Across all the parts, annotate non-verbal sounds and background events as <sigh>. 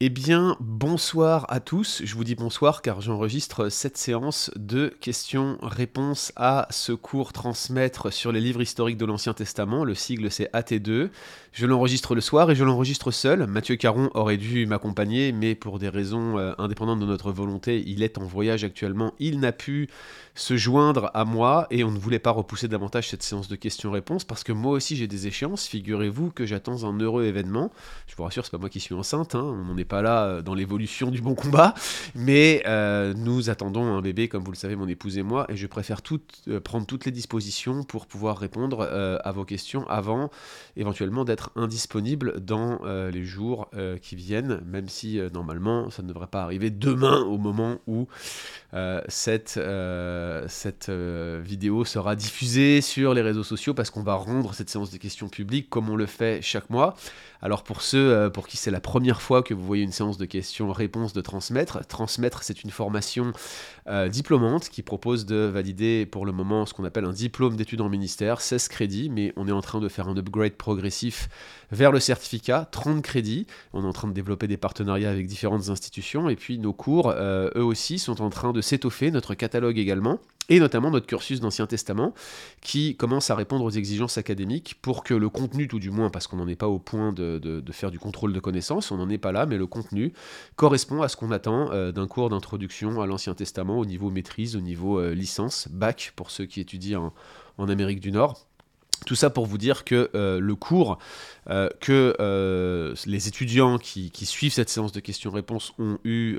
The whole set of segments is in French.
Eh bien, bonsoir à tous. Je vous dis bonsoir car j'enregistre cette séance de questions-réponses à ce cours transmettre sur les livres historiques de l'Ancien Testament. Le sigle c'est AT2. Je l'enregistre le soir et je l'enregistre seul. Mathieu Caron aurait dû m'accompagner, mais pour des raisons euh, indépendantes de notre volonté, il est en voyage actuellement. Il n'a pu se joindre à moi et on ne voulait pas repousser davantage cette séance de questions-réponses parce que moi aussi j'ai des échéances. Figurez-vous que j'attends un heureux événement. Je vous rassure, c'est pas moi qui suis enceinte. Hein. On n'en est pas là euh, dans l'évolution du bon combat, mais euh, nous attendons un bébé, comme vous le savez, mon épouse et moi, et je préfère tout, prendre toutes les dispositions pour pouvoir répondre à vos questions avant éventuellement d'être indisponible dans euh, les jours euh, qui viennent, même si euh, normalement ça ne devrait pas arriver demain au moment où cette, cette vidéo sera diffusée sur les réseaux sociaux parce qu'on va rendre cette séance de questions publiques comme on le fait chaque mois. Alors pour ceux pour qui c'est la première fois que vous voyez une séance de questions-réponses de Transmettre, Transmettre c'est une formation diplômante qui propose de valider pour le moment ce qu'on appelle un diplôme d'études en ministère, 16 crédits, mais on est en train de faire un upgrade progressif vers le certificat, 30 crédits. On est en train de développer des partenariats avec différentes institutions et puis nos cours, euh, eux aussi, sont en train de s'étoffer, notre catalogue également et notamment notre cursus d'Ancien Testament, qui commence à répondre aux exigences académiques pour que le contenu, tout du moins, parce qu'on n'en est pas au point de, faire du contrôle de connaissances, on n'en est pas là, mais le contenu correspond à ce qu'on attend euh, d'un cours d'introduction à l'Ancien Testament au niveau maîtrise, au niveau euh, licence, bac pour ceux qui étudient en Amérique du Nord. Tout ça pour vous dire que euh, le cours que les étudiants qui, suivent cette séance de questions-réponses ont eu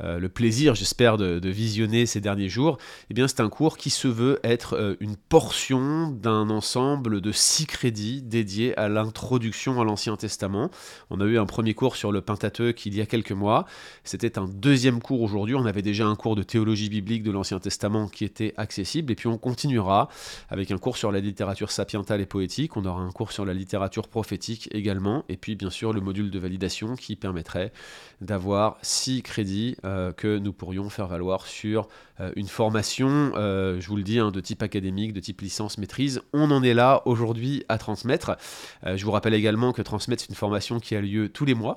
le plaisir, j'espère, de, visionner ces derniers jours, eh bien c'est un cours qui se veut être euh, une portion d'un ensemble de six crédits dédiés à l'introduction à l'Ancien Testament. On a eu un premier cours sur le Pentateuque il y a quelques mois. C'était un deuxième cours aujourd'hui. On avait déjà un cours de théologie biblique de l'Ancien Testament qui était accessible. Et puis on continuera avec un cours sur la littérature sapientale et poétique. On aura un cours sur la littérature prophétique également. Et puis bien sûr le module de validation qui permettrait d'avoir six crédits euh, que nous pourrions faire valoir sur euh, une formation, euh, je vous le dis, hein, de type académique, de type licence maîtrise. On en est là aujourd'hui à transmettre. je vous rappelle également que transmettre, c'est une formation qui a lieu tous les mois.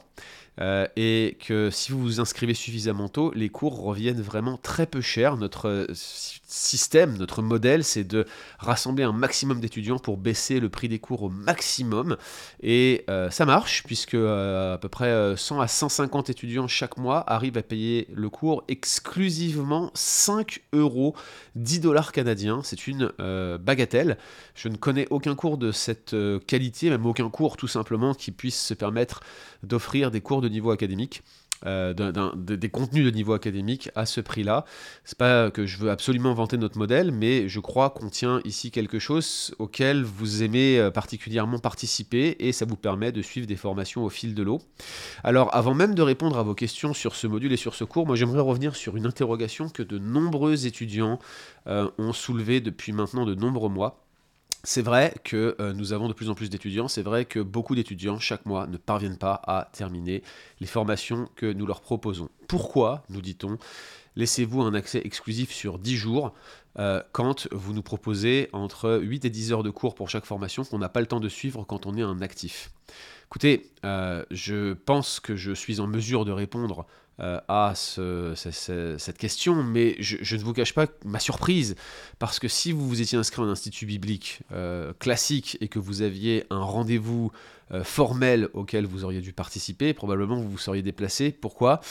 Et que si vous vous inscrivez suffisamment tôt, les cours reviennent vraiment très peu cher. Notre système, notre modèle, c'est de rassembler un maximum d'étudiants pour baisser le prix des cours au maximum. Et euh, ça marche, puisque euh, à peu près 100 euh, à 150 étudiants chaque mois arrivent à payer le cours exclusivement 5 euros, 10 dollars canadiens. C'est une bagatelle. Je ne connais aucun cours de cette qualité, même aucun cours tout simplement qui puisse se permettre d'offrir des cours de niveau académique. Euh, des contenus de niveau académique à ce prix-là. C'est pas que je veux absolument vanter notre modèle, mais je crois qu'on tient ici quelque chose auquel vous aimez euh, particulièrement participer et ça vous permet de suivre des formations au fil de l'eau. Alors, avant même de répondre à vos questions sur ce module et sur ce cours, moi j'aimerais revenir sur une interrogation que de nombreux étudiants euh, ont soulevée depuis maintenant de nombreux mois. C'est vrai que euh, nous avons de plus en plus d'étudiants, c'est vrai que beaucoup d'étudiants chaque mois ne parviennent pas à terminer les formations que nous leur proposons. Pourquoi, nous dit-on, laissez-vous un accès exclusif sur 10 jours euh, quand vous nous proposez entre 8 et 10 heures de cours pour chaque formation qu'on n'a pas le temps de suivre quand on est un actif? Écoutez, euh, je pense que je suis en mesure de répondre euh, à cette question, mais je, ne vous cache pas ma surprise, parce que si vous vous étiez inscrit en institut biblique euh, classique et que vous aviez un rendez-vous formel auquel vous auriez dû participer, probablement vous vous seriez déplacé. Pourquoi?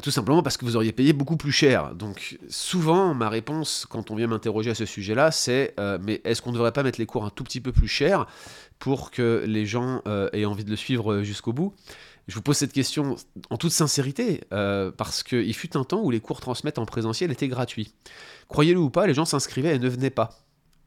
Tout simplement parce que vous auriez payé beaucoup plus cher. Donc souvent, ma réponse quand on vient m'interroger à ce sujet-là, c'est mais est-ce qu'on ne devrait pas mettre les cours un tout petit peu plus cher pour que les gens aient envie de le suivre jusqu'au bout je vous pose cette question en toute sincérité, euh, parce qu'il fut un temps où les cours transmettent en présentiel étaient gratuits. Croyez-le ou pas, les gens s'inscrivaient et ne venaient pas.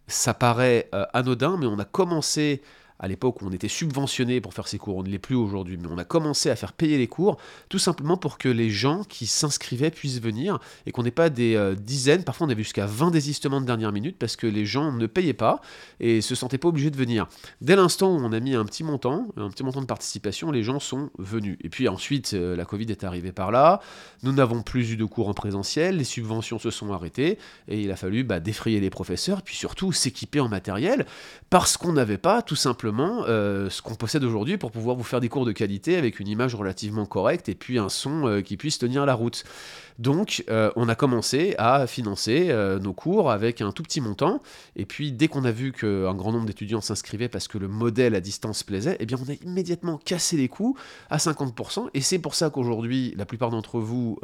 Ça paraît euh, anodin, mais on a commencé à l'époque où on était subventionné pour faire ces cours, on ne l'est plus aujourd'hui, mais on a commencé à faire payer les cours, tout simplement pour que les gens qui s'inscrivaient puissent venir et qu'on n'ait pas des euh, dizaines, parfois on avait jusqu'à 20 désistements de dernière minute parce que les gens ne payaient pas et se sentaient pas obligés de venir. Dès l'instant où on a mis un petit montant, un petit montant de participation, les gens sont venus. Et puis ensuite, euh, la Covid est arrivée par là, nous n'avons plus eu de cours en présentiel, les subventions se sont arrêtées et il a fallu bah, défrayer les professeurs, puis surtout s'équiper en matériel parce qu'on n'avait pas tout simplement simplement ce qu'on possède aujourd'hui pour pouvoir vous faire des cours de qualité avec une image relativement correcte et puis un son qui puisse tenir la route. Donc, on a commencé à financer nos cours avec un tout petit montant. Et puis, dès qu'on a vu qu'un grand nombre d'étudiants s'inscrivaient parce que le modèle à distance plaisait, eh bien, on a immédiatement cassé les coûts à 50%. Et c'est pour ça qu'aujourd'hui, la plupart d'entre vous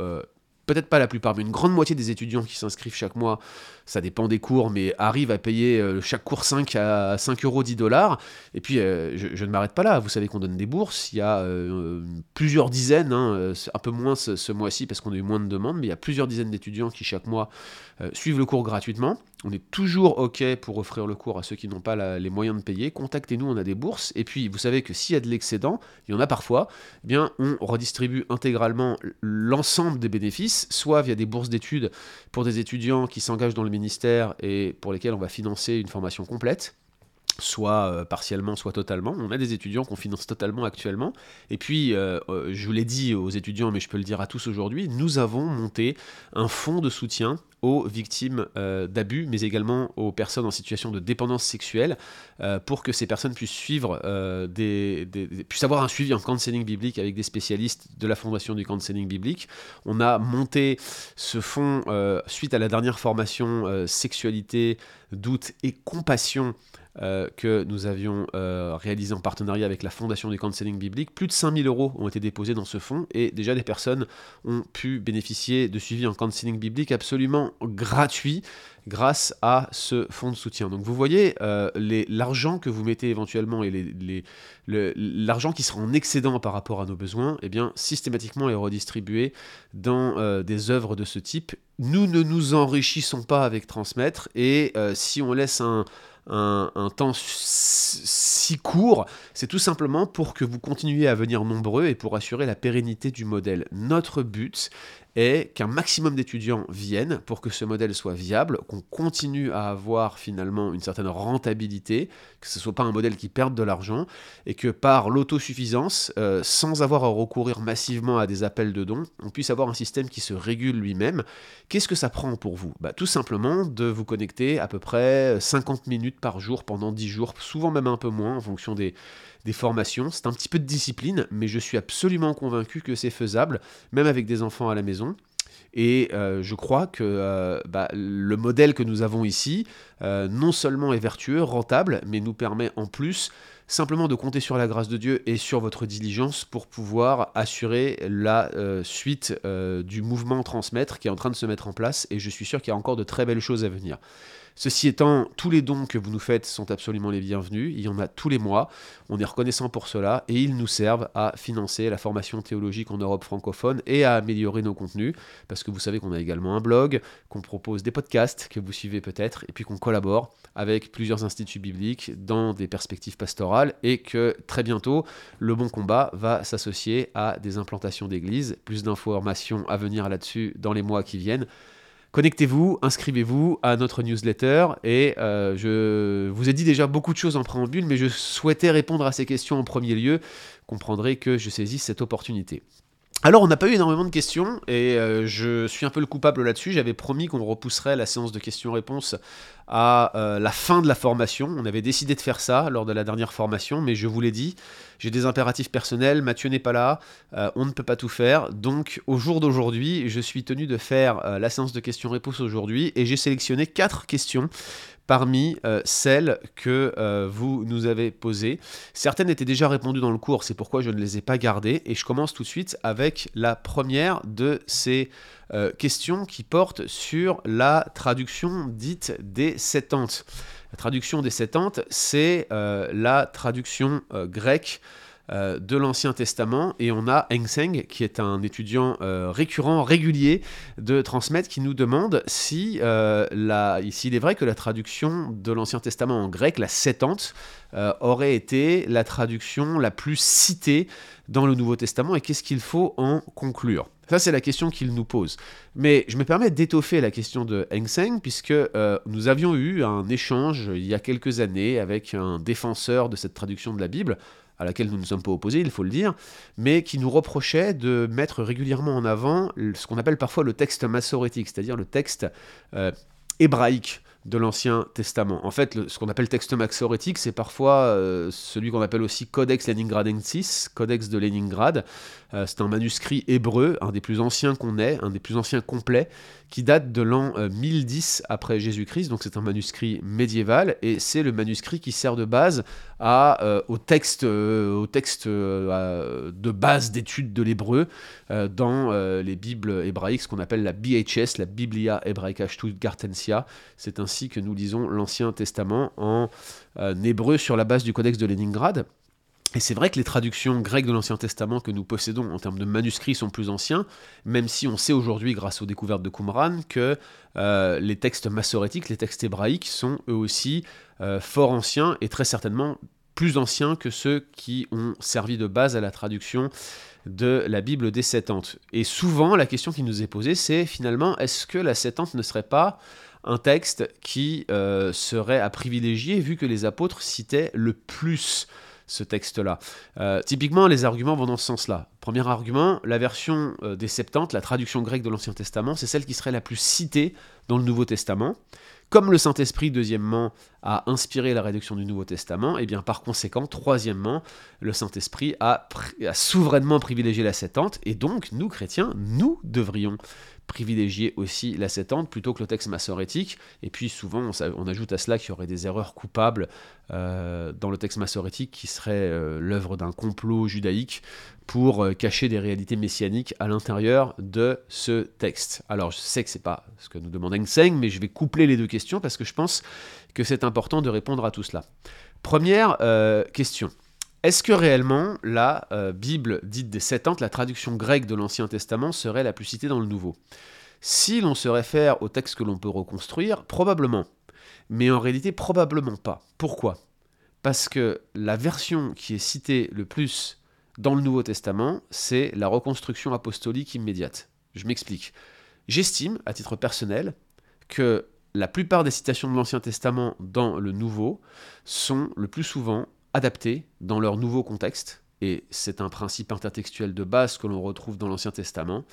peut-être pas la plupart, mais une grande moitié des étudiants qui s'inscrivent chaque mois, ça dépend des cours, mais arrivent à payer euh, chaque cours 5 à 5 euros 10 dollars. Et puis, euh, je, ne m'arrête pas là. Vous savez qu'on donne des bourses. Il y a euh, plusieurs dizaines, hein, un peu moins ce, mois-ci parce qu'on a eu moins de demandes, mais il y a plusieurs dizaines d'étudiants qui chaque mois suivent le cours gratuitement. On est toujours OK pour offrir le cours à ceux qui n'ont pas les moyens de payer. Contactez-nous, on a des bourses. Et puis, vous savez que s'il y a de l'excédent, il y en a parfois, eh bien, on redistribue intégralement l'ensemble des bénéfices, soit via des bourses d'études pour des étudiants qui s'engagent dans le ministère et pour lesquels on va financer une formation complète soit euh, partiellement, soit totalement. On a des étudiants qu'on finance totalement actuellement. Et puis, euh, euh, je l'ai dit aux étudiants, mais je peux le dire à tous aujourd'hui, nous avons monté un fonds de soutien aux victimes d'abus, mais également aux personnes en situation de dépendance sexuelle, pour que ces personnes puissent suivre des, puissent avoir un suivi en counseling biblique avec des spécialistes de la fondation du counseling biblique. On a monté ce fonds suite à la dernière formation sexualité, doute et compassion euh, que nous avions euh, réalisé en partenariat avec la Fondation du Counseling Biblique. Plus de 5000 euros ont été déposés dans ce fonds et déjà des personnes ont pu bénéficier de suivi en counseling biblique absolument gratuit grâce à ce fonds de soutien. Donc vous voyez, euh, l'argent que vous mettez éventuellement et l'argent qui sera en excédent par rapport à nos besoins, eh bien, systématiquement est redistribué dans des œuvres de ce type. Nous ne nous enrichissons pas avec transmettre et si on laisse un un, temps si court, c'est tout simplement pour que vous continuiez à venir nombreux et pour assurer la pérennité du modèle. Notre but est qu'un maximum d'étudiants viennent pour que ce modèle soit viable, qu'on continue à avoir finalement une certaine rentabilité, que ce ne soit pas un modèle qui perde de l'argent, et que par l'autosuffisance, euh, sans avoir à recourir massivement à des appels de dons, on puisse avoir un système qui se régule lui-même. Qu'est-ce que ça prend pour vous? Bah, Tout simplement de vous connecter à peu près 50 minutes par jour pendant 10 jours, souvent même un peu moins en fonction des, des formations. C'est un petit peu de discipline, mais je suis absolument convaincu que c'est faisable, même avec des enfants à la maison. Et euh, je crois que euh, bah, le modèle que nous avons ici, euh, non seulement est vertueux, rentable, mais nous permet en plus simplement de compter sur la grâce de Dieu et sur votre diligence pour pouvoir assurer la suite du mouvement transmettre qui est en train de se mettre en place. Et je suis sûr qu'il y a encore de très belles choses à venir. Ceci étant, tous les dons que vous nous faites sont absolument les bienvenus. Il y en a tous les mois. On est reconnaissant pour cela et ils nous servent à financer la formation théologique en Europe francophone et à améliorer nos contenus. Parce que vous savez qu'on a également un blog, qu'on propose des podcasts que vous suivez peut-être et puis qu'on collabore avec plusieurs instituts bibliques dans des perspectives pastorales et que très bientôt, le bon combat va s'associer à des implantations d'églises. Plus d'informations à venir là-dessus dans les mois qui viennent. Connectez-vous, inscrivez-vous à notre newsletter et euh, je vous ai dit déjà beaucoup de choses en préambule, mais je souhaitais répondre à ces questions en premier lieu. Comprendrez que je saisis cette opportunité. Alors, on n'a pas eu énormément de questions et euh, je suis un peu le coupable là-dessus. J'avais promis qu'on repousserait la séance de questions-réponses à euh, la fin de la formation. On avait décidé de faire ça lors de la dernière formation, mais je vous l'ai dit, j'ai des impératifs personnels, Mathieu n'est pas là, euh, on ne peut pas tout faire. Donc, au jour d'aujourd'hui, je suis tenu de faire la séance de questions-réponses aujourd'hui et j'ai sélectionné quatre questions parmi euh, celles que euh, vous nous avez posées. Certaines étaient déjà répondues dans le cours, c'est pourquoi je ne les ai pas gardées. Et je commence tout de suite avec la première de ces euh, questions qui portent sur la traduction dite des Septante. La traduction des Septante, c'est la traduction grecque euh, de l'Ancien Testament. Et on a Engseng qui est un étudiant euh, récurrent, régulier de transmettre qui nous demande si euh, il est vrai que la traduction de l'Ancien Testament en grec, la Septante, aurait été la traduction la plus citée dans le Nouveau Testament. Et qu'est-ce qu'il faut en conclure? Ça, c'est la question qu'il nous pose. Mais je me permets d'étoffer la question de Engseng, puisque nous avions eu un échange il y a quelques années avec un défenseur de cette traduction de la Bible, à laquelle nous ne sommes pas opposés, il faut le dire, mais qui nous reprochait de mettre régulièrement en avant ce qu'on appelle parfois le texte massorétique, c'est-à-dire le texte euh, hébraïque de l'Ancien Testament. En fait, ce qu'on appelle texte maxorétique, c'est parfois euh, celui qu'on appelle aussi Codex Leningradensis, Codex de Leningrad. Euh, c'est un manuscrit hébreu, un des plus anciens qu'on ait, un des plus anciens complets, qui date de l'an 1010 euh, après Jésus-Christ, donc c'est un manuscrit médiéval, et c'est le manuscrit qui sert de base à, au texte, de base d'étude de l'hébreu dans les Bibles hébraïques, ce qu'on appelle la BHS, la Biblia Hebraica Stuttgartensia. C'est un que nous lisons l'Ancien Testament en euh, hébreu sur la base du Codex de Leningrad. Et c'est vrai que les traductions grecques de l'Ancien Testament que nous possédons en termes de manuscrits sont plus anciens, même si on sait aujourd'hui, grâce aux découvertes de Qumran, que euh, les textes massorétiques, les textes hébraïques, sont eux aussi euh, fort anciens et très certainement plus anciens que ceux qui ont servi de base à la traduction de la Bible des Septante. Et souvent, la question qui nous est posée, c'est finalement, est-ce que la Septante ne serait pas un texte qui euh, serait à privilégier vu que les apôtres citaient le plus ce texte-là. Euh, typiquement, les arguments vont dans ce sens-là. Premier argument, la version euh, des Septante, la traduction grecque de l'Ancien Testament, c'est celle qui serait la plus citée dans le Nouveau Testament. Comme le Saint-Esprit, deuxièmement, a inspiré la rédaction du Nouveau Testament, et eh bien par conséquent, troisièmement, le Saint-Esprit a, a, souverainement privilégié la Septante, et donc nous, chrétiens, nous devrions privilégier aussi la septante plutôt que le texte massorétique. Et puis souvent, on, ajoute à cela qu'il y aurait des erreurs coupables euh, dans le texte massorétique qui serait euh, l'œuvre d'un complot judaïque pour euh, cacher des réalités messianiques à l'intérieur de ce texte. Alors je sais que c'est pas ce que nous demande Enseigne, mais je vais coupler les deux questions parce que je pense que c'est important de répondre à tout cela. Première question. Est-ce que réellement la euh, Bible dite des Septante, la traduction grecque de l'Ancien Testament, serait la plus citée dans le Nouveau? Si l'on se réfère au texte que l'on peut reconstruire, probablement. Mais en réalité, probablement pas. Pourquoi? Parce que la version qui est citée le plus dans le Nouveau Testament, c'est la reconstruction apostolique immédiate. Je m'explique. J'estime, à titre personnel, que la plupart des citations de l'Ancien Testament dans le Nouveau sont le plus souvent adaptés dans leur nouveau contexte, et c'est un principe intertextuel de base que l'on retrouve dans l'Ancien Testament,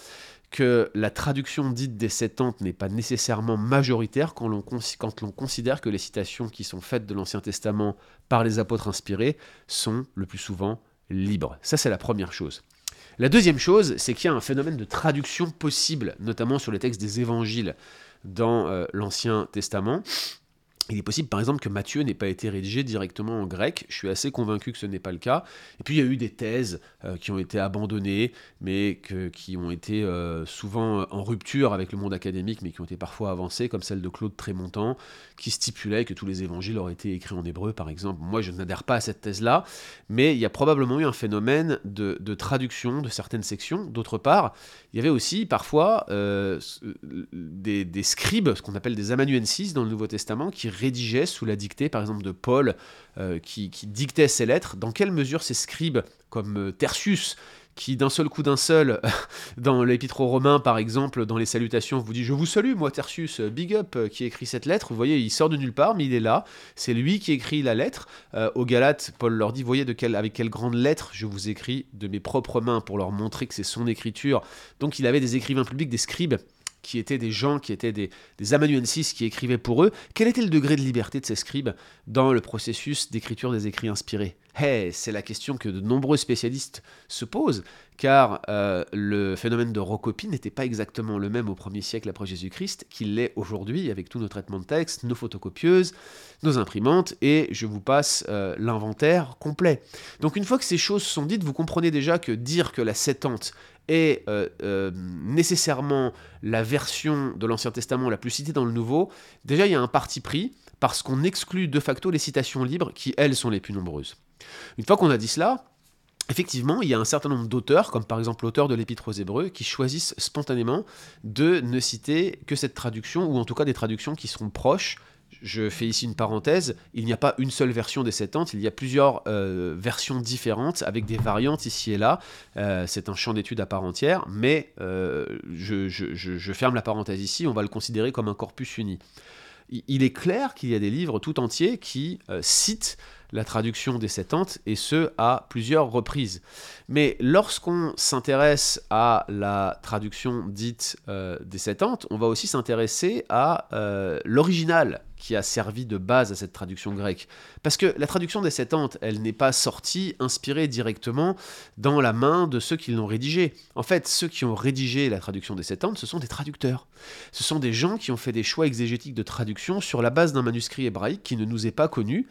que la traduction dite des Septante n'est pas nécessairement majoritaire quand l'on, quand l'on considère que les citations qui sont faites de l'Ancien Testament par les apôtres inspirés sont le plus souvent libres. Ça, c'est la première chose. La deuxième chose, c'est qu'il y a un phénomène de traduction possible, notamment sur les textes des évangiles dans euh, l'Ancien Testament. Il est possible, par exemple, que Matthieu n'ait pas été rédigé directement en grec. Je suis assez convaincu que ce n'est pas le cas. Et puis, il y a eu des thèses euh, qui ont été abandonnées, mais qui ont été euh, souvent en rupture avec le monde académique, mais qui ont été parfois avancées, comme celle de Claude Trémontant, qui stipulait que tous les évangiles auraient été écrits en hébreu, par exemple. Moi, je n'adhère pas à cette thèse-là, mais il y a probablement eu un phénomène de, traduction de certaines sections. D'autre part, il y avait aussi parfois euh, des, des, scribes, ce qu'on appelle des amanuensis dans le Nouveau Testament, qui rédigeait sous la dictée, par exemple, de Paul, euh, qui, dictait ses lettres, dans quelle mesure ces scribes, comme euh, Tertius, qui d'un seul coup d'un seul, <laughs> dans l'épître aux Romains par exemple, dans les salutations, vous dit Je vous salue, moi Tertius, euh, big up, qui écrit cette lettre. Vous voyez, il sort de nulle part, mais il est là. C'est lui qui écrit la lettre. aux Galates, Paul leur dit Voyez de avec quelle grande lettre je vous écris de mes propres mains pour leur montrer que c'est son écriture. Donc il avait des écrivains publics, des scribes qui étaient des gens, qui étaient des, des amanuensis qui écrivaient pour eux, quel était le degré de liberté de ces scribes dans le processus d'écriture des écrits inspirés? Hey, C'est la question que de nombreux spécialistes se posent, car euh, le phénomène de recopie n'était pas exactement le même au premier siècle après Jésus-Christ qu'il l'est aujourd'hui avec tout nos traitements de texte, nos photocopieuses, nos imprimantes, et je vous passe euh, l'inventaire complet. Donc une fois que ces choses sont dites, vous comprenez déjà que dire que la Septante est euh, euh, nécessairement la version de l'Ancien Testament la plus citée dans le Nouveau, déjà il y a un parti pris, parce qu'on exclut de facto les citations libres qui, elles, sont les plus nombreuses. Une fois qu'on a dit cela, Effectivement, il y a un certain nombre d'auteurs, comme par exemple l'auteur de l'Épître aux Hébreux, qui choisissent spontanément de ne citer que cette traduction, ou en tout cas des traductions qui seront proches je fais ici une parenthèse, il n'y a pas une seule version des Septante, il y a plusieurs euh, versions différentes avec des variantes ici et là. Euh, c'est un champ d'étude à part entière, mais euh, je, ferme la parenthèse ici, on va le considérer comme un corpus uni. Il, est clair qu'il y a des livres tout entiers qui citent la traduction des Septante, et ce, à plusieurs reprises. Mais lorsqu'on s'intéresse à la traduction dite des Septante, on va aussi s'intéresser à l'original qui a servi de base à cette traduction grecque. Parce que la traduction des Septante, elle n'est pas sortie inspirée directement dans la main de ceux qui l'ont rédigée. En fait, ceux qui ont rédigé la traduction des Septante, ce sont des traducteurs. Ce sont des gens qui ont fait des choix exégétiques de traduction sur la base d'un manuscrit hébraïque qui ne nous est pas connu,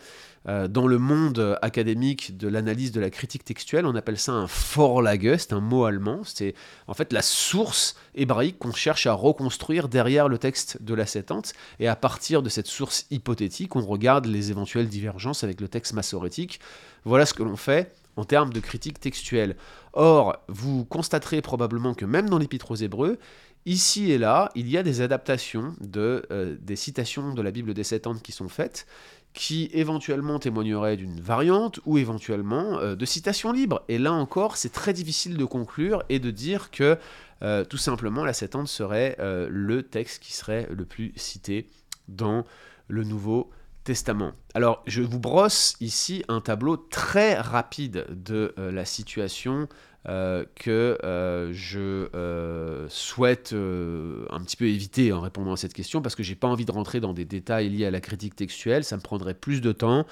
euh, dans le monde académique de l'analyse de la critique textuelle, on appelle ça un Vorlage, un mot allemand, c'est en fait la source hébraïque qu'on cherche à reconstruire derrière le texte de la Septante, et à partir de cette source hypothétique, on regarde les éventuelles divergences avec le texte massorétique. Voilà ce que l'on fait en termes de critique textuelle. Or, vous constaterez probablement que même dans l'Épître aux Hébreux, ici et là, il y a des adaptations de, euh, des citations de la Bible des Septante qui sont faites, qui éventuellement témoignerait d'une variante ou éventuellement euh, de citation libre. Et là encore, c'est très difficile de conclure et de dire que euh, tout simplement la Septante serait le texte qui serait le plus cité dans le Nouveau Testament. Alors, je vous brosse ici un tableau très rapide de la situation euh, que euh, je euh, souhaite un petit peu éviter en répondant à cette question parce que j'ai pas envie de rentrer dans des détails liés à la critique textuelle, ça me prendrait plus de temps,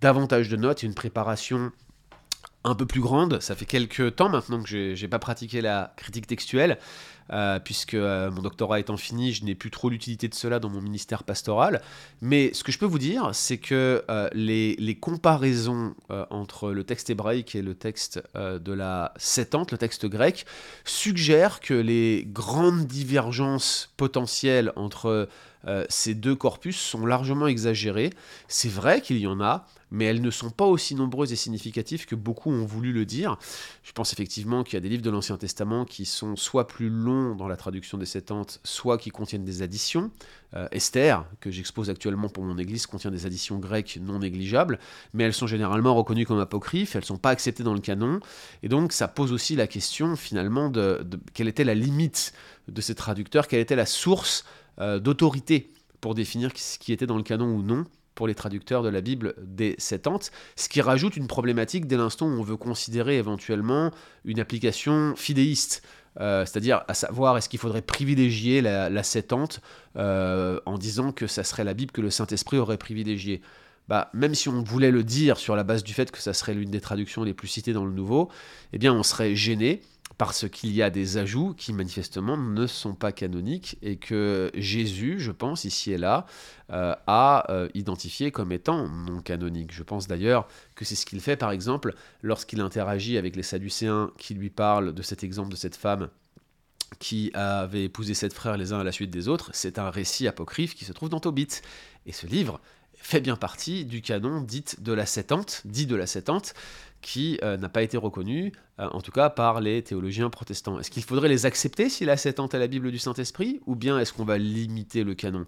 davantage de notes une préparation un peu plus grande. Ça fait quelques temps maintenant que j'ai pas pratiqué la critique textuelle. Euh, puisque euh, mon doctorat étant fini, je n'ai plus trop l'utilité de cela dans mon ministère pastoral. Mais ce que je peux vous dire, c'est que euh, les, les, comparaisons entre le texte hébraïque et le texte de la Septante, le texte grec, suggèrent que les grandes divergences potentielles entre ces deux corpus sont largement exagérées. C'est vrai qu'il y en a, mais elles ne sont pas aussi nombreuses et significatives que beaucoup ont voulu le dire. Je pense effectivement qu'il y a des livres de l'Ancien Testament qui sont soit plus longs dans la traduction des Septante, soit qui contiennent des additions. Euh, Esther, que j'expose actuellement pour mon église, contient des additions grecques non négligeables, mais elles sont généralement reconnues comme apocryphes, elles ne sont pas acceptées dans le canon, et donc ça pose aussi la question finalement de, quelle était la limite de ces traducteurs, quelle était la source euh, d'autorité pour définir ce qui était dans le canon ou non pour les traducteurs de la Bible des Septante, ce qui rajoute une problématique dès l'instant où on veut considérer éventuellement une application fidéiste. Euh, c'est-à-dire à savoir est-ce qu'il faudrait privilégier la, Septante euh, en disant que ça serait la Bible que le Saint-Esprit aurait privilégiée? Bah, même si on voulait le dire sur la base du fait que ça serait l'une des traductions les plus citées dans le Nouveau, eh bien on serait gêné parce qu'il y a des ajouts qui manifestement ne sont pas canoniques et que Jésus, je pense, ici et là, euh, a euh, identifié comme étant non canoniques. Je pense d'ailleurs que c'est ce qu'il fait, par exemple, lorsqu'il interagit avec les Sadducéens qui lui parlent de cet exemple de cette femme qui avait épousé sept frères les uns à la suite des autres. C'est un récit apocryphe qui se trouve dans Tobit. Et ce livre fait bien partie du canon dit de la Septante, dit de la Septante, qui euh, n'a pas été reconnu, euh, en tout cas par les théologiens protestants. Est-ce qu'il faudrait les accepter si la Septante est la Bible du Saint-Esprit, ou bien est-ce qu'on va limiter le canon?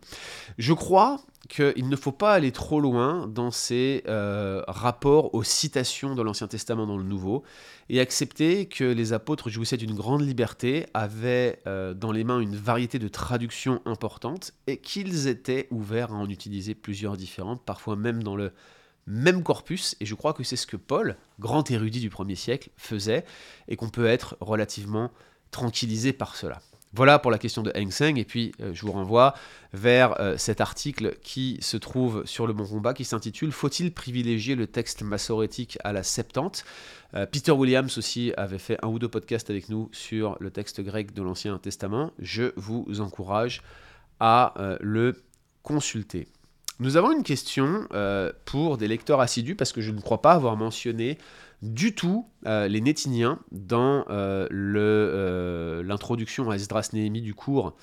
Je crois qu'il ne faut pas aller trop loin dans ces euh, rapports aux citations de l'Ancien Testament dans le Nouveau, et accepter que les apôtres jouissaient d'une grande liberté, avaient dans les mains une variété de traductions importantes, et qu'ils étaient ouverts à en utiliser plusieurs différentes, parfois même dans le même corpus, et je crois que c'est ce que Paul, grand érudit du premier siècle, faisait, et qu'on peut être relativement tranquillisé par cela. Voilà pour la question de Heng Seng, et puis euh, je vous renvoie vers euh, cet article qui se trouve sur le Bon Combat, qui s'intitule Faut-il privilégier le texte massorétique à la Septante? Euh, Peter Williams aussi avait fait un ou deux podcasts avec nous sur le texte grec de l'Ancien Testament. Je vous encourage à le consulter. Nous avons une question euh, pour des lecteurs assidus parce que je ne crois pas avoir mentionné du tout euh, les Nétiniens dans euh, l'introduction à Esdras Néhémie du cours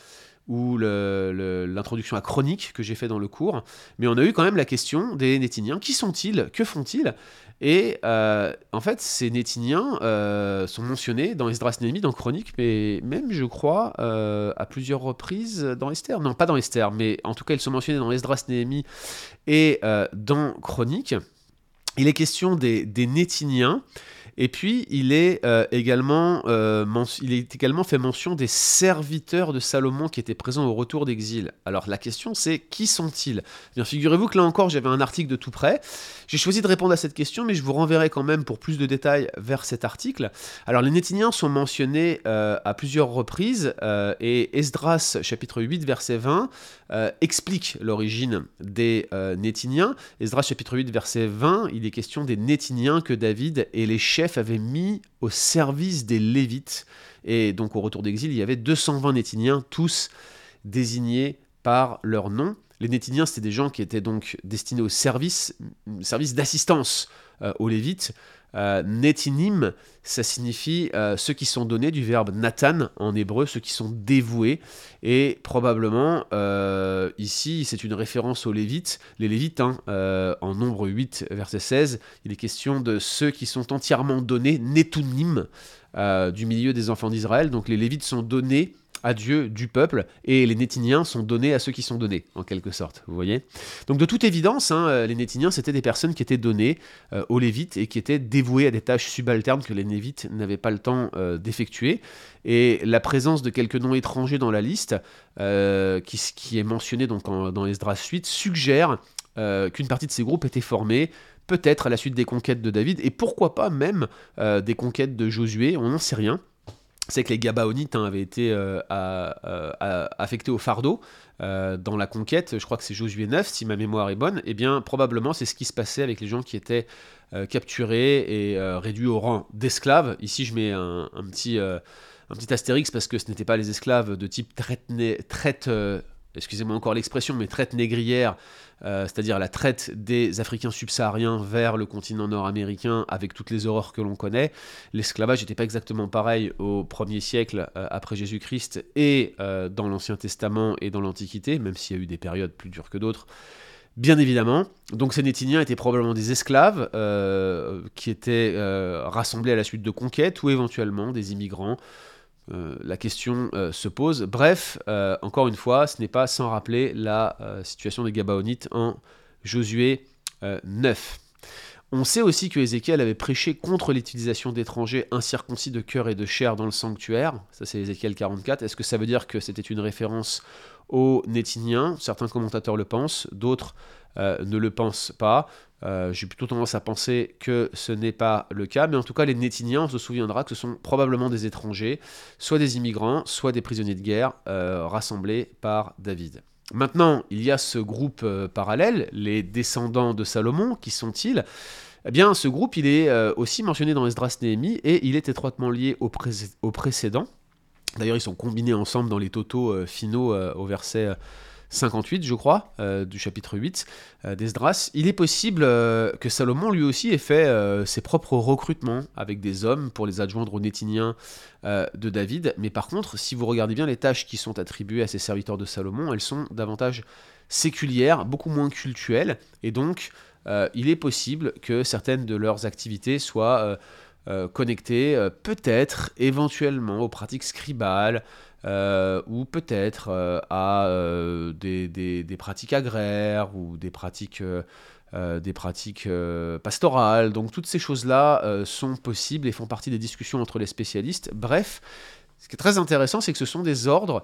ou l'introduction à Chronique que j'ai fait dans le cours. Mais on a eu quand même la question des Nétiniens. Qui sont-ils? Que font-ils? Et euh, en fait, ces Nétiniens euh, sont mentionnés dans Esdras Néhémie, dans Chronique, mais même, je crois, euh, à plusieurs reprises dans Esther. Non, pas dans Esther, mais en tout cas, ils sont mentionnés dans Esdras Néhémie et dans Chronique. Il est question des, des. Et puis, il est, également, il est également fait mention des serviteurs de Salomon qui étaient présents au retour d'exil. Alors, la question, c'est qui sont-ils? Bien, figurez-vous que là encore, j'avais un article de tout près. J'ai choisi de répondre à cette question, mais je vous renverrai quand même pour plus de détails vers cet article. Alors, les Nétiniens sont mentionnés à plusieurs reprises, et Esdras, chapitre 8, verset 20, explique l'origine des Nétiniens. Esdras, chapitre 8, verset 20, il est question des Nétiniens que David et les chefs avaient mis au service des Lévites. Et donc au retour d'exil, il y avait 220 Nétiniens, tous désignés par leur nom. Les Nétiniens, c'était des gens qui étaient donc destinés au service, service d'assistance euh, aux Lévites. Euh, netinim, ça signifie euh, ceux qui sont donnés du verbe Nathan en hébreu, ceux qui sont dévoués. Et probablement, euh, ici, c'est une référence aux Lévites. Les Lévites, en nombre 8, verset 16, il est question de ceux qui sont entièrement donnés, Netunim, du milieu des enfants d'Israël. Donc les Lévites sont donnés à Dieu du peuple, et les Nétiniens sont donnés à ceux qui sont donnés, en quelque sorte, vous voyez Donc de toute évidence, hein, euh, les Nétiniens, c'était des personnes qui étaient données euh, aux Lévites et qui étaient dévouées à des tâches subalternes que les Lévites n'avaient pas le temps euh, d'effectuer, et la présence de quelques noms étrangers dans la liste, qui, est mentionné donc dans Esdras 8, suggère qu'une partie de ces groupes étaient formés peut-être à la suite des conquêtes de David, et pourquoi pas même des conquêtes de Josué, on n'en sait rien. C'est que les Gabaonites hein, avaient été euh, affectés au fardeau euh, dans la conquête, je crois que c'est Josué 9, si ma mémoire est bonne, et eh bien probablement c'est ce qui se passait avec les gens qui étaient euh, capturés et réduits au rang d'esclaves. Ici je mets un, petit, astérix parce que ce n'étaient pas les esclaves de type traite excusez-moi encore l'expression, mais traite négrière, euh, c'est-à-dire la traite des Africains subsahariens vers le continent nord-américain avec toutes les horreurs que l'on connaît. L'esclavage n'était pas exactement pareil au 1er siècle euh, après Jésus-Christ et euh, dans l'Ancien Testament et dans l'Antiquité, même s'il y a eu des périodes plus dures que d'autres. Bien évidemment, donc ces Nétiniens étaient probablement des esclaves qui étaient rassemblés à la suite de conquêtes ou éventuellement des immigrants euh, la question euh, se pose. Bref, euh, encore une fois, ce n'est pas sans rappeler la situation des Gabaonites en Josué 9. On sait aussi que Ézéchiel avait prêché contre l'utilisation d'étrangers incirconcis de cœur et de chair dans le sanctuaire. Ça, c'est Ézéchiel 44. Est-ce que ça veut dire que c'était une référence aux Nétiniens Certains commentateurs le pensent, d'autres ne le pensent pas. Euh, j'ai plutôt tendance à penser que ce n'est pas le cas, mais en tout cas, les Nétiniens, on se souviendra que ce sont probablement des étrangers, soit des immigrants, soit des prisonniers de guerre euh, rassemblés par David. Maintenant, il y a ce groupe euh, parallèle, les descendants de Salomon, qui sont-ils? Eh bien, ce groupe, il est aussi mentionné dans Esdras Néhémie et il est étroitement lié au, au précédent. D'ailleurs, ils sont combinés ensemble dans les totaux finaux au verset 58, je crois, euh, du chapitre 8 euh, d'Esdras, il est possible euh, que Salomon lui aussi ait fait ses propres recrutements avec des hommes pour les adjoindre aux Nétiniens de David. Mais par contre, si vous regardez bien les tâches qui sont attribuées à ces serviteurs de Salomon, elles sont davantage séculières, beaucoup moins cultuelles, et donc il est possible que certaines de leurs activités soient connectées peut-être éventuellement aux pratiques scribales, euh, ou peut-être euh, à euh, des, pratiques agraires ou des pratiques, des pratiques pastorales. Donc toutes ces choses-là sont possibles et font partie des discussions entre les spécialistes. Bref, ce qui est très intéressant, c'est que ce sont des ordres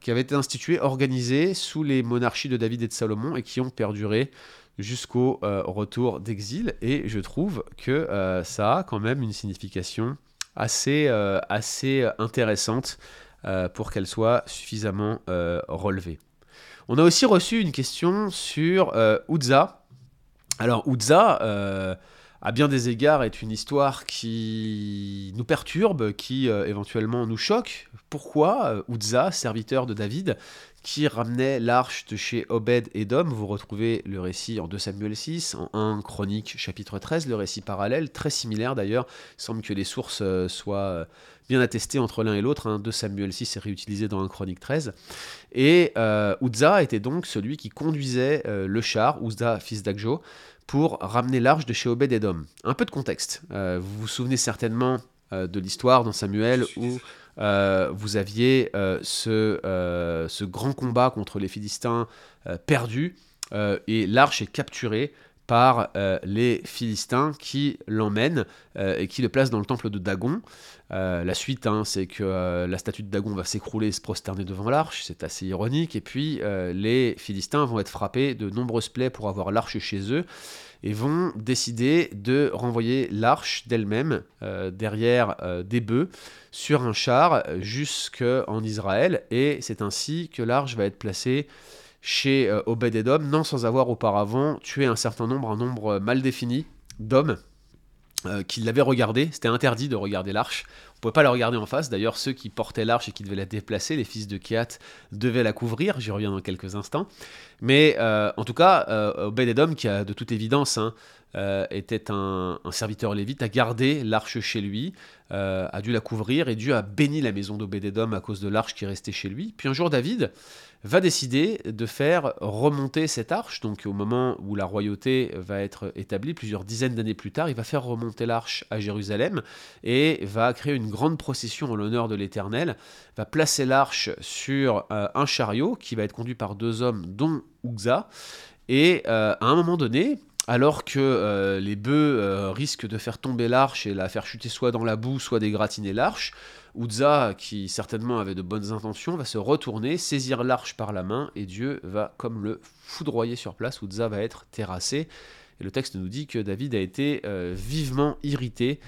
qui avaient été institués, organisés sous les monarchies de David et de Salomon et qui ont perduré jusqu'au retour d'exil. Et je trouve que ça a quand même une signification assez, assez intéressante euh, pour qu'elle soit suffisamment euh, relevée. On a aussi reçu une question sur euh. Alors Uza, à bien des égards, est une histoire qui nous perturbe, qui éventuellement nous choque. Pourquoi Uza, serviteur de David, qui ramenait l'arche de chez Obed Edom. Vous retrouvez le récit en 2 Samuel 6, en 1 Chronique chapitre 13, le récit parallèle, très similaire d'ailleurs. Il semble que les sources soient bien attesté entre l'un et l'autre. Hein. 2 Samuel 6 est réutilisé dans 1 Chronique 13. Et euh, Uza était donc celui qui conduisait euh, le char, Uza, fils d'Akjo, pour ramener l'arche de chez Obed-Edom. Un peu de contexte. Euh, vous vous souvenez certainement euh, de l'histoire dans Samuel où vous aviez ce, ce, grand combat contre les Philistins perdu et l'arche est capturée par les Philistins qui l'emmènent et qui le placent dans le temple de Dagon. la suite, hein, c'est que la statue de Dagon va s'écrouler et se prosterner devant l'arche, c'est assez ironique, et puis les Philistins vont être frappés de nombreuses plaies pour avoir l'arche chez eux et vont décider de renvoyer l'arche d'elle-même euh, derrière euh, des bœufs sur un char jusqu'en Israël. Et c'est ainsi que l'arche va être placée chez euh, Obed-Edom, non sans avoir auparavant tué un certain nombre, un nombre mal défini d'hommes qui l'avaient regardé. C'était interdit de regarder l'arche. On ne pouvait pas la regarder en face. D'ailleurs, ceux qui portaient l'arche et qui devaient la déplacer, les fils de Kéat, devaient la couvrir. J'y reviens dans quelques instants. Mais euh, en tout cas, euh, Obed-Edom, qui a de toute évidence hein, euh, était un, serviteur lévite, a gardé l'arche chez lui, a dû la couvrir et Dieu a béni la maison d'Obed-Edom à cause de l'arche qui restait chez lui. Puis un jour, David va décider de faire remonter cette arche. Donc au moment où la royauté va être établie, plusieurs dizaines d'années plus tard, il va faire remonter l'arche à Jérusalem et va créer une grande procession en l'honneur de l'Éternel, va placer l'arche sur euh, un chariot qui va être conduit par deux hommes, dont Et euh, à un moment donné, alors que euh, les bœufs risquent de faire tomber l'arche et la faire chuter soit dans la boue, soit dégratiner l'arche, Uza, qui certainement avait de bonnes intentions, va se retourner, saisir l'arche par la main, et Dieu va comme le foudroyer sur place. Uza va être terrassé. Et le texte nous dit que David a été euh, vivement irrité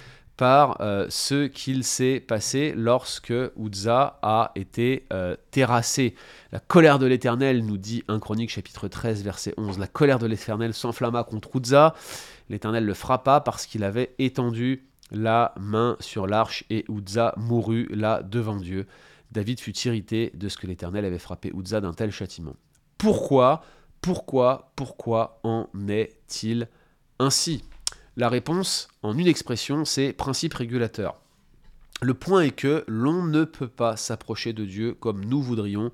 par euh, ce qu'il s'est passé lorsque Uza a été euh, terrassé. La colère de l'Éternel, nous dit 1 Chronique chapitre 13 verset 11, la colère de l'Éternel s'enflamma contre Uza. L'Éternel le frappa parce qu'il avait étendu la main sur l'arche et Uza mourut là devant Dieu. David fut irrité de ce que l'Éternel avait frappé Uza d'un tel châtiment. Pourquoi, pourquoi, pourquoi en est-il ainsi? La réponse, en une expression, c'est principe régulateur. Le point est que l'on ne peut pas s'approcher de Dieu comme nous voudrions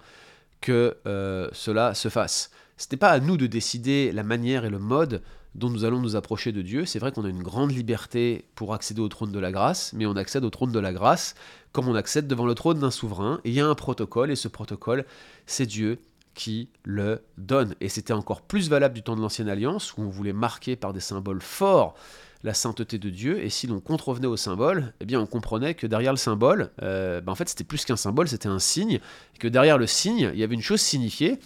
que euh, cela se fasse. Ce n'est pas à nous de décider la manière et le mode dont nous allons nous approcher de Dieu. C'est vrai qu'on a une grande liberté pour accéder au trône de la grâce, mais on accède au trône de la grâce comme on accède devant le trône d'un souverain. Et il y a un protocole, et ce protocole, c'est Dieu qui le donne. Et c'était encore plus valable du temps de l'Ancienne Alliance, où on voulait marquer par des symboles forts la sainteté de Dieu, et si l'on contrevenait au symbole, eh bien on comprenait que derrière le symbole, euh, ben en fait c'était plus qu'un symbole, c'était un signe, et que derrière le signe, il y avait une chose signifiée,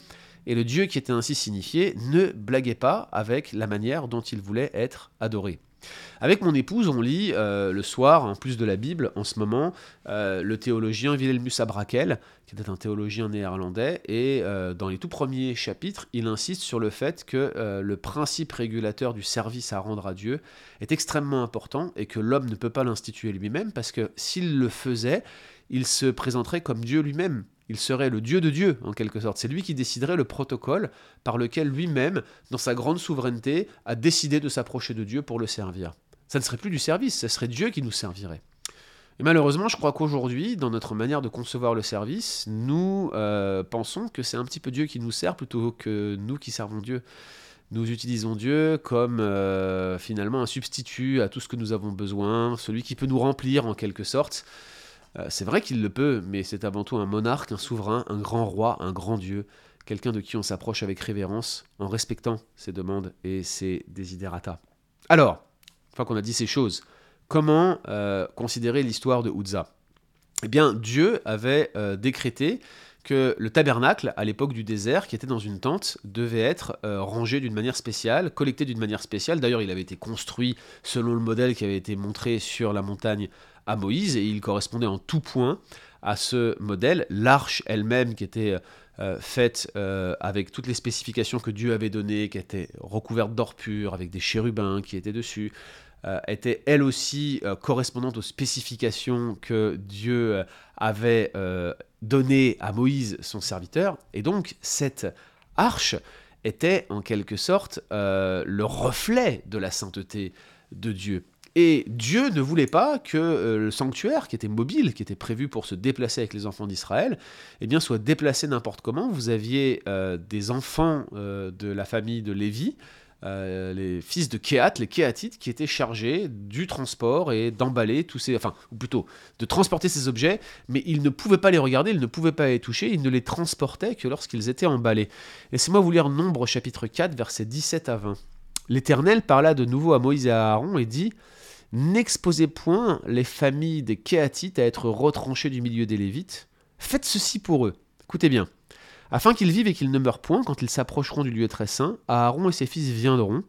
et le Dieu qui était ainsi signifié ne blaguait pas avec la manière dont il voulait être adoré. Avec mon épouse, on lit euh, le soir, en plus de la Bible, en ce moment, euh, le théologien Wilhelmus Abrakel, qui était un théologien néerlandais, et euh, dans les tout premiers chapitres, il insiste sur le fait que le principe régulateur du service à rendre à Dieu est extrêmement important et que l'homme ne peut pas l'instituer lui-même, parce que s'il le faisait, il se présenterait comme Dieu lui-même il serait le Dieu de Dieu, en quelque sorte. C'est lui qui déciderait le protocole par lequel lui-même, dans sa grande souveraineté, a décidé de s'approcher de Dieu pour le servir. Ça ne serait plus du service, ce serait Dieu qui nous servirait. Et malheureusement, je crois qu'aujourd'hui, dans notre manière de concevoir le service, nous euh, pensons que c'est un petit peu Dieu qui nous sert plutôt que nous qui servons Dieu. Nous utilisons Dieu comme euh, finalement un substitut à tout ce que nous avons besoin, celui qui peut nous remplir en quelque sorte. Euh, c'est vrai qu'il le peut, mais c'est avant tout un monarque, un souverain, un grand roi, un grand dieu, quelqu'un de qui on s'approche avec révérence, en respectant ses demandes et ses desiderata. Alors, une fois qu'on a dit ces choses, comment euh, considérer l'histoire de Uza Eh bien, Dieu avait euh, décrété que le tabernacle, à l'époque du désert, qui était dans une tente, devait être rangé d'une manière spéciale, collecté d'une manière spéciale. D'ailleurs, il avait été construit selon le modèle qui avait été montré sur la montagne à Moïse et il correspondait en tout point à ce modèle. L'arche elle-même qui était euh, faite euh, avec toutes les spécifications que Dieu avait données, qui était recouverte d'or pur, avec des chérubins qui étaient dessus, euh, était elle aussi correspondante aux spécifications que Dieu avait données à Moïse, son serviteur. Et donc cette arche était en quelque sorte le reflet de la sainteté de Dieu. Et Dieu ne voulait pas que euh, le sanctuaire, qui était mobile, qui était prévu pour se déplacer avec les enfants d'Israël, eh bien, soit déplacé n'importe comment. Vous aviez euh, des enfants euh, de la famille de Lévi, les fils de Kéat, les Kéatites, qui étaient chargés du transport et d'emballer tous ces... Enfin, ou plutôt, de transporter ces objets, mais ils ne pouvaient pas les regarder, ils ne pouvaient pas les toucher, ils ne les transportaient que lorsqu'ils étaient emballés. Laissez-moi vous lire Nombre chapitre 4, versets 17 à 20. L'Éternel parla de nouveau à Moïse et à Aaron et dit N'exposez point les familles des Kéatites à être retranchées du milieu des Lévites. Faites ceci pour eux. Écoutez bien. Afin qu'ils vivent et qu'ils ne meurent point quand ils s'approcheront du lieu très saint, Aaron et ses fils viendront,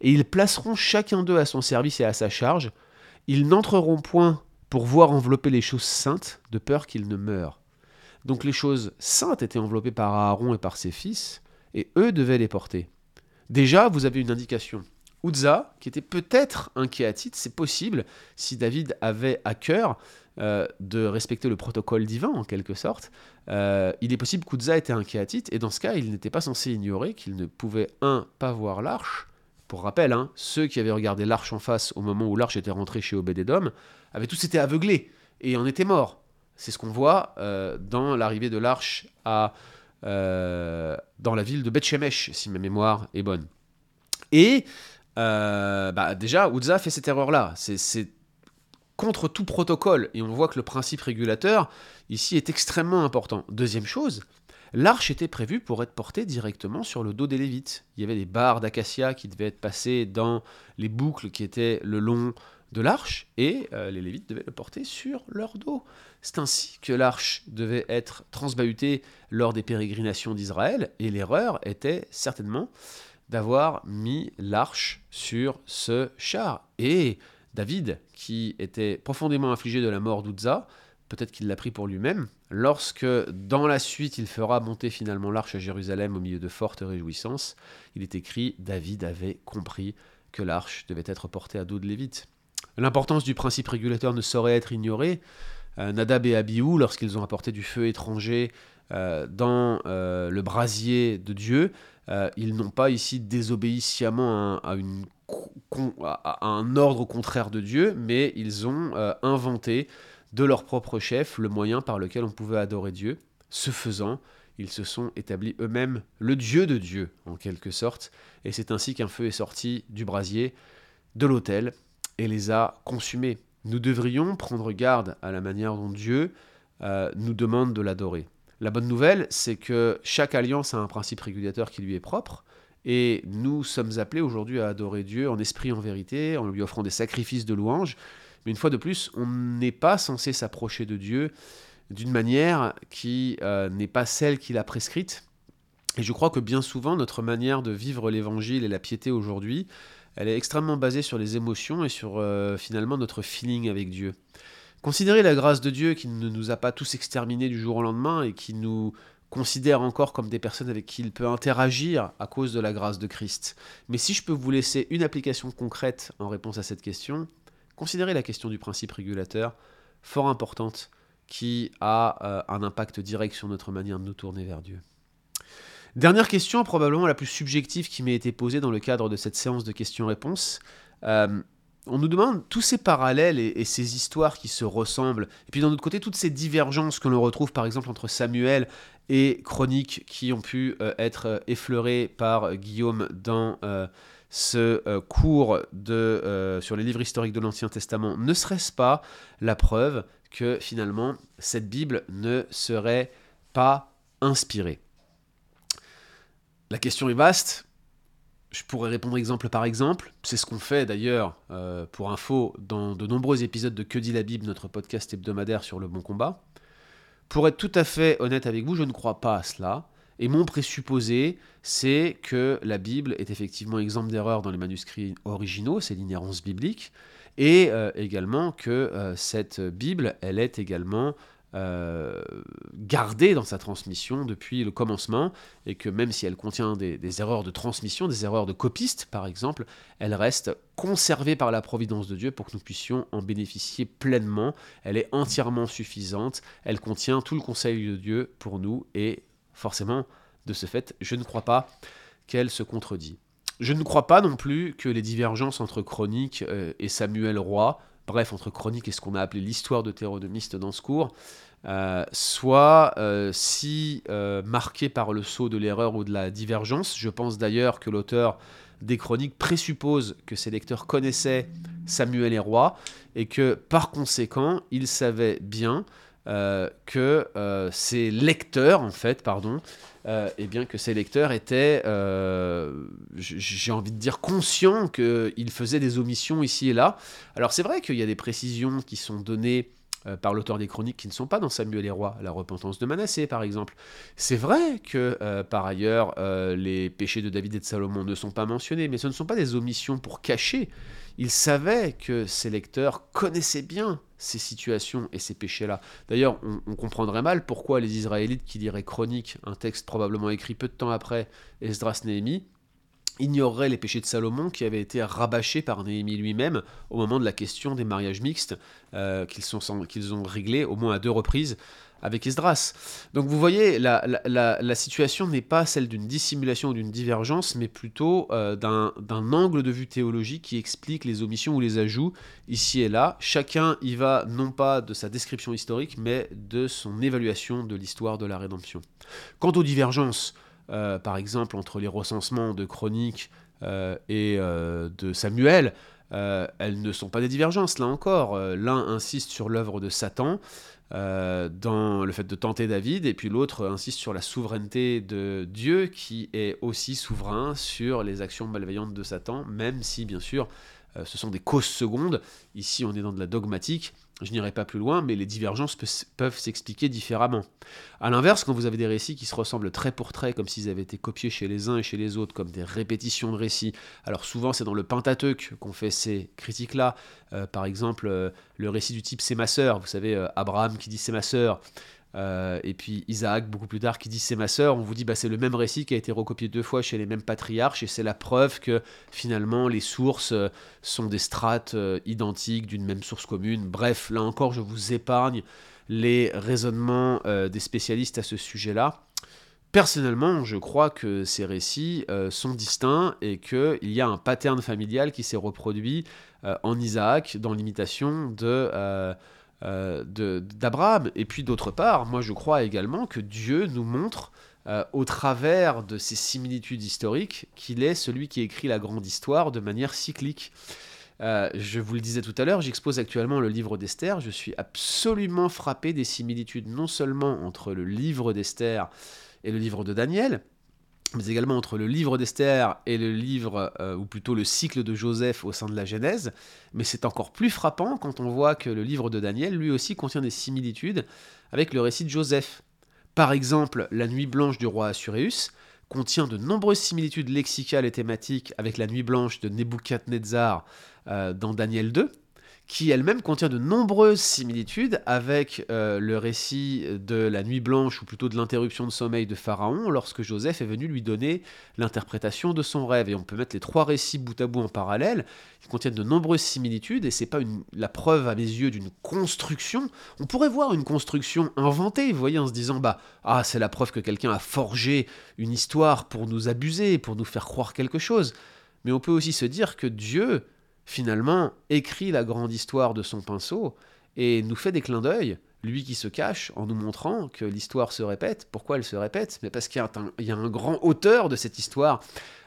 et ils placeront chacun d'eux à son service et à sa charge. Ils n'entreront point pour voir envelopper les choses saintes, de peur qu'ils ne meurent. Donc les choses saintes étaient enveloppées par Aaron et par ses fils, et eux devaient les porter. Déjà, vous avez une indication. Uzzah, qui était peut-être un kéatite, c'est possible, si David avait à cœur euh, de respecter le protocole divin, en quelque sorte, euh, il est possible qu'Uzzah était un kéatite, et dans ce cas, il n'était pas censé ignorer qu'il ne pouvait, un, pas voir l'arche, pour rappel, hein, ceux qui avaient regardé l'arche en face au moment où l'arche était rentrée chez Obédédom avaient tous été aveuglés et en étaient morts. C'est ce qu'on voit euh, dans l'arrivée de l'arche à dans la ville de Bethshemesh, si ma mémoire est bonne. Et euh, bah, déjà, Uzzah fait cette erreur-là. C'est contre tout protocole. Et on voit que le principe régulateur, ici, est extrêmement important. Deuxième chose, l'arche était prévue pour être portée directement sur le dos des Lévites. Il y avait des barres d'acacia qui devaient être passées dans les boucles qui étaient le long de l'arche, et euh, les Lévites devaient le porter sur leur dos. C'est ainsi que l'arche devait être transbahutée lors des pérégrinations d'Israël, et l'erreur était certainement d'avoir mis l'arche sur ce char. Et David, qui était profondément affligé de la mort d'Uzzah, peut-être qu'il l'a pris pour lui-même, lorsque dans la suite il fera monter finalement l'arche à Jérusalem au milieu de fortes réjouissances, il est écrit David avait compris que l'arche devait être portée à dos de Lévite. L'importance du principe régulateur ne saurait être ignorée. Euh, Nadab et Abihu, lorsqu'ils ont apporté du feu étranger euh, dans euh, le brasier de Dieu, ils n'ont pas ici désobéi sciemment à, un ordre contraire de Dieu, mais ils ont inventé de leur propre chef le moyen par lequel on pouvait adorer Dieu. Ce faisant, ils se sont établis eux-mêmes le Dieu de Dieu, en quelque sorte, et c'est ainsi qu'un feu est sorti du brasier de l'autel et les a consumés. Nous devrions prendre garde à la manière dont Dieu euh, nous demande de l'adorer. La bonne nouvelle, c'est que chaque alliance a un principe régulateur qui lui est propre, et nous sommes appelés aujourd'hui à adorer Dieu en esprit, en vérité, en lui offrant des sacrifices de louange. Mais une fois de plus, on n'est pas censé s'approcher de Dieu d'une manière qui euh, n'est pas celle qu'il a prescrite. Et je crois que bien souvent, notre manière de vivre l'évangile et la piété aujourd'hui elle est extrêmement basée sur les émotions et sur euh, finalement notre feeling avec Dieu. Considérer la grâce de Dieu qui ne nous a pas tous exterminés du jour au lendemain et qui nous considère encore comme des personnes avec qui il peut interagir à cause de la grâce de Christ. Mais si je peux vous laisser une application concrète en réponse à cette question, considérez la question du principe régulateur, fort importante, qui a euh, un impact direct sur notre manière de nous tourner vers Dieu. Dernière question, probablement la plus subjective qui m'a été posée dans le cadre de cette séance de questions-réponses. Euh, on nous demande tous ces parallèles et, ces histoires qui se ressemblent, et puis d'un autre côté, toutes ces divergences que l'on retrouve par exemple entre Samuel et Chronique qui ont pu euh, être effleurées par Guillaume dans euh, ce cours sur les livres historiques de l'Ancien Testament. Ne serait-ce pas la preuve que finalement cette Bible ne serait pas inspirée? La question est vaste. Je pourrais répondre exemple par exemple. C'est ce qu'on fait d'ailleurs, euh, pour info, dans de nombreux épisodes de Que dit la Bible, notre podcast hebdomadaire sur le bon combat. Pour être tout à fait honnête avec vous, je ne crois pas à cela. Et mon présupposé, c'est que la Bible est effectivement exemple d'erreur dans les manuscrits originaux, c'est l'inhérence biblique, et euh, également que euh, cette Bible, elle est également euh, gardée dans sa transmission depuis le commencement, et que même si elle contient des, erreurs de transmission, des erreurs de copiste par exemple, elle reste conservée par la providence de Dieu pour que nous puissions en bénéficier pleinement. Elle est entièrement suffisante, elle contient tout le conseil de Dieu pour nous, et forcément, de ce fait, je ne crois pas qu'elle se contredit. Je ne crois pas non plus que les divergences entre Chronique euh, et Samuel roi, bref, entre Chronique et ce qu'on a appelé l'histoire de Théronomiste dans ce cours, euh, soit euh, si euh, marqué par le saut de l'erreur ou de la divergence. Je pense d'ailleurs que l'auteur des chroniques présuppose que ses lecteurs connaissaient Samuel et Roi et que par conséquent, il savait bien euh, que euh, ces lecteurs, en fait, pardon, euh, eh bien que ces lecteurs étaient, j'ai envie de dire, conscients qu'ils faisaient des omissions ici et là. Alors c'est vrai qu'il y a des précisions qui sont données par l'auteur des chroniques qui ne sont pas dans Samuel et Rois, la repentance de Manassé par exemple. C'est vrai que par ailleurs les péchés de David et de Salomon ne sont pas mentionnés, mais ce ne sont pas des omissions pour cacher il savait que ses lecteurs connaissaient bien ces situations et ces péchés-là. D'ailleurs, on, comprendrait mal pourquoi les Israélites qui liraient Chronique, un texte probablement écrit peu de temps après Esdras Néhémie, ignoreraient les péchés de Salomon qui avaient été rabâchés par Néhémie lui-même au moment de la question des mariages mixtes euh, qu'ils ont réglés au moins à deux reprises avec Esdras. Donc vous voyez, la, situation n'est pas celle d'une dissimulation ou d'une divergence, mais plutôt euh, d'un angle de vue théologique qui explique les omissions ou les ajouts ici et là. Chacun y va non pas de sa description historique, mais de son évaluation de l'histoire de la rédemption. Quant aux divergences, euh, par exemple entre les recensements de Chroniques euh, et de Samuel, elles ne sont pas des divergences, là encore. L'un insiste sur l'œuvre de Satan, euh, dans le fait de tenter David, et puis l'autre insiste sur la souveraineté de Dieu qui est aussi souverain sur les actions malveillantes de Satan, même si bien sûr euh, ce sont des causes secondes. Ici, on est dans de la dogmatique. Je n'irai pas plus loin, mais les divergences peuvent s'expliquer différemment. A l'inverse, quand vous avez des récits qui se ressemblent trait pour trait, comme s'ils avaient été copiés chez les uns et chez les autres, comme des répétitions de récits, alors souvent c'est dans le Pentateuque qu'on fait ces critiques-là. Euh, par exemple, le récit du type c'est ma sœur, vous savez, Abraham qui dit c'est ma sœur, euh, et puis Isaac, beaucoup plus tard, qui dit c'est ma sœur, on vous dit bah, c'est le même récit qui a été recopié deux fois chez les mêmes patriarches, et c'est la preuve que finalement les sources euh, sont des strates euh, identiques d'une même source commune. Bref, là encore, je vous épargne les raisonnements des spécialistes à ce sujet-là. Personnellement, je crois que ces récits sont distincts et qu'il y a un pattern familial qui s'est reproduit en Isaac dans l'imitation de euh, d'Abraham. Et puis d'autre part, moi je crois également que Dieu nous montre euh, au travers de ces similitudes historiques qu'il est celui qui écrit la grande histoire de manière cyclique. Euh, je vous le disais tout à l'heure, j'expose actuellement le livre d'Esther. Je suis absolument frappé des similitudes non seulement entre le livre d'Esther et le livre de Daniel, mais également entre le livre d'Esther et le livre, euh, ou plutôt le cycle de Joseph au sein de la Genèse. Mais c'est encore plus frappant quand on voit que le livre de Daniel, lui aussi, contient des similitudes avec le récit de Joseph. Par exemple, la nuit blanche du roi Assuréus contient de nombreuses similitudes lexicales et thématiques avec la nuit blanche de Nebuchadnezzar euh, dans Daniel 2, qui elle-même contient de nombreuses similitudes avec euh, le récit de la nuit blanche, ou plutôt de l'interruption de sommeil de Pharaon, lorsque Joseph est venu lui donner l'interprétation de son rêve. Et on peut mettre les trois récits bout à bout en parallèle, ils contiennent de nombreuses similitudes, et c'est pas la preuve à mes yeux d'une construction. On pourrait voir une construction inventée, vous voyez, en se disant, bah, ah, c'est la preuve que quelqu'un a forgé une histoire pour nous abuser, pour nous faire croire quelque chose. Mais on peut aussi se dire que Dieu finalement, écrit la grande histoire de son pinceau et nous fait des clins d'œil, lui qui se cache en nous montrant que l'histoire se répète. Pourquoi elle se répète? Mais parce qu'il y, a un grand auteur de cette histoire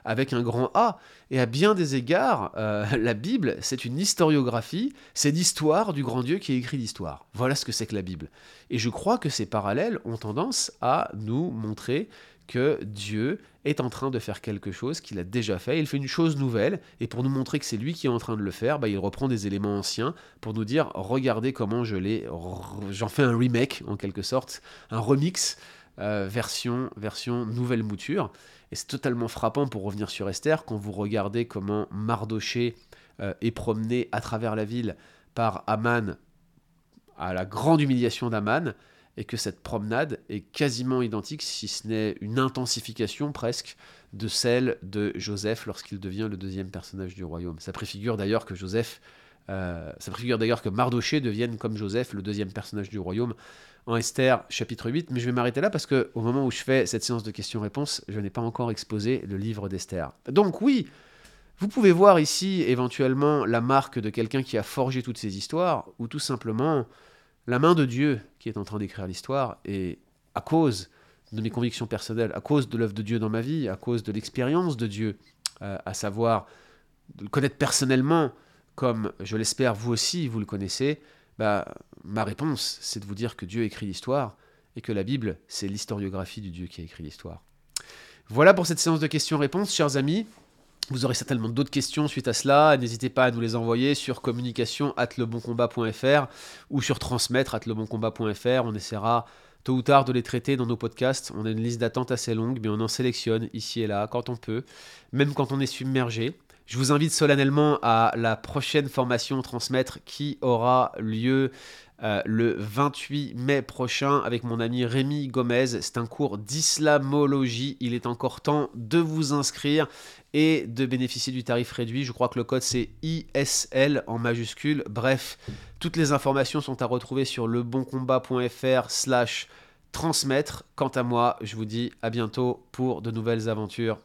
avec un grand A. Et à bien des égards, euh, <laughs> la Bible, c'est une historiographie, c'est l'histoire du grand Dieu qui écrit l'histoire. Voilà ce que c'est que la Bible. Et je crois que ces parallèles ont tendance à nous montrer que Dieu est en train de faire quelque chose qu'il a déjà fait. Il fait une chose nouvelle, et pour nous montrer que c'est lui qui est en train de le faire, bah, il reprend des éléments anciens pour nous dire regardez comment je l'ai. J'en fais un remake en quelque sorte, un remix, euh, version, version nouvelle mouture. Et c'est totalement frappant pour revenir sur Esther quand vous regardez comment Mardoché euh, est promené à travers la ville par Aman à la grande humiliation d'Aman et que cette promenade est quasiment identique, si ce n'est une intensification presque, de celle de Joseph lorsqu'il devient le deuxième personnage du royaume. Ça préfigure d'ailleurs que Joseph, euh, Mardoché devienne comme Joseph le deuxième personnage du royaume en Esther chapitre 8, mais je vais m'arrêter là parce que au moment où je fais cette séance de questions-réponses, je n'ai pas encore exposé le livre d'Esther. Donc oui, vous pouvez voir ici éventuellement la marque de quelqu'un qui a forgé toutes ces histoires, ou tout simplement la main de Dieu qui est en train d'écrire l'histoire, et à cause de mes convictions personnelles, à cause de l'œuvre de Dieu dans ma vie, à cause de l'expérience de Dieu, euh, à savoir de le connaître personnellement, comme je l'espère vous aussi, vous le connaissez, bah, ma réponse, c'est de vous dire que Dieu écrit l'histoire et que la Bible, c'est l'historiographie du Dieu qui a écrit l'histoire. Voilà pour cette séance de questions-réponses, chers amis. Vous aurez certainement d'autres questions suite à cela. N'hésitez pas à nous les envoyer sur communication at leboncombat.fr ou sur transmettre at leboncombat.fr. On essaiera tôt ou tard de les traiter dans nos podcasts. On a une liste d'attente assez longue, mais on en sélectionne ici et là quand on peut, même quand on est submergé. Je vous invite solennellement à la prochaine formation transmettre qui aura lieu euh, le 28 mai prochain avec mon ami Rémi Gomez. C'est un cours d'islamologie. Il est encore temps de vous inscrire et de bénéficier du tarif réduit. Je crois que le code c'est ISL en majuscule. Bref, toutes les informations sont à retrouver sur leboncombat.fr slash transmettre. Quant à moi, je vous dis à bientôt pour de nouvelles aventures.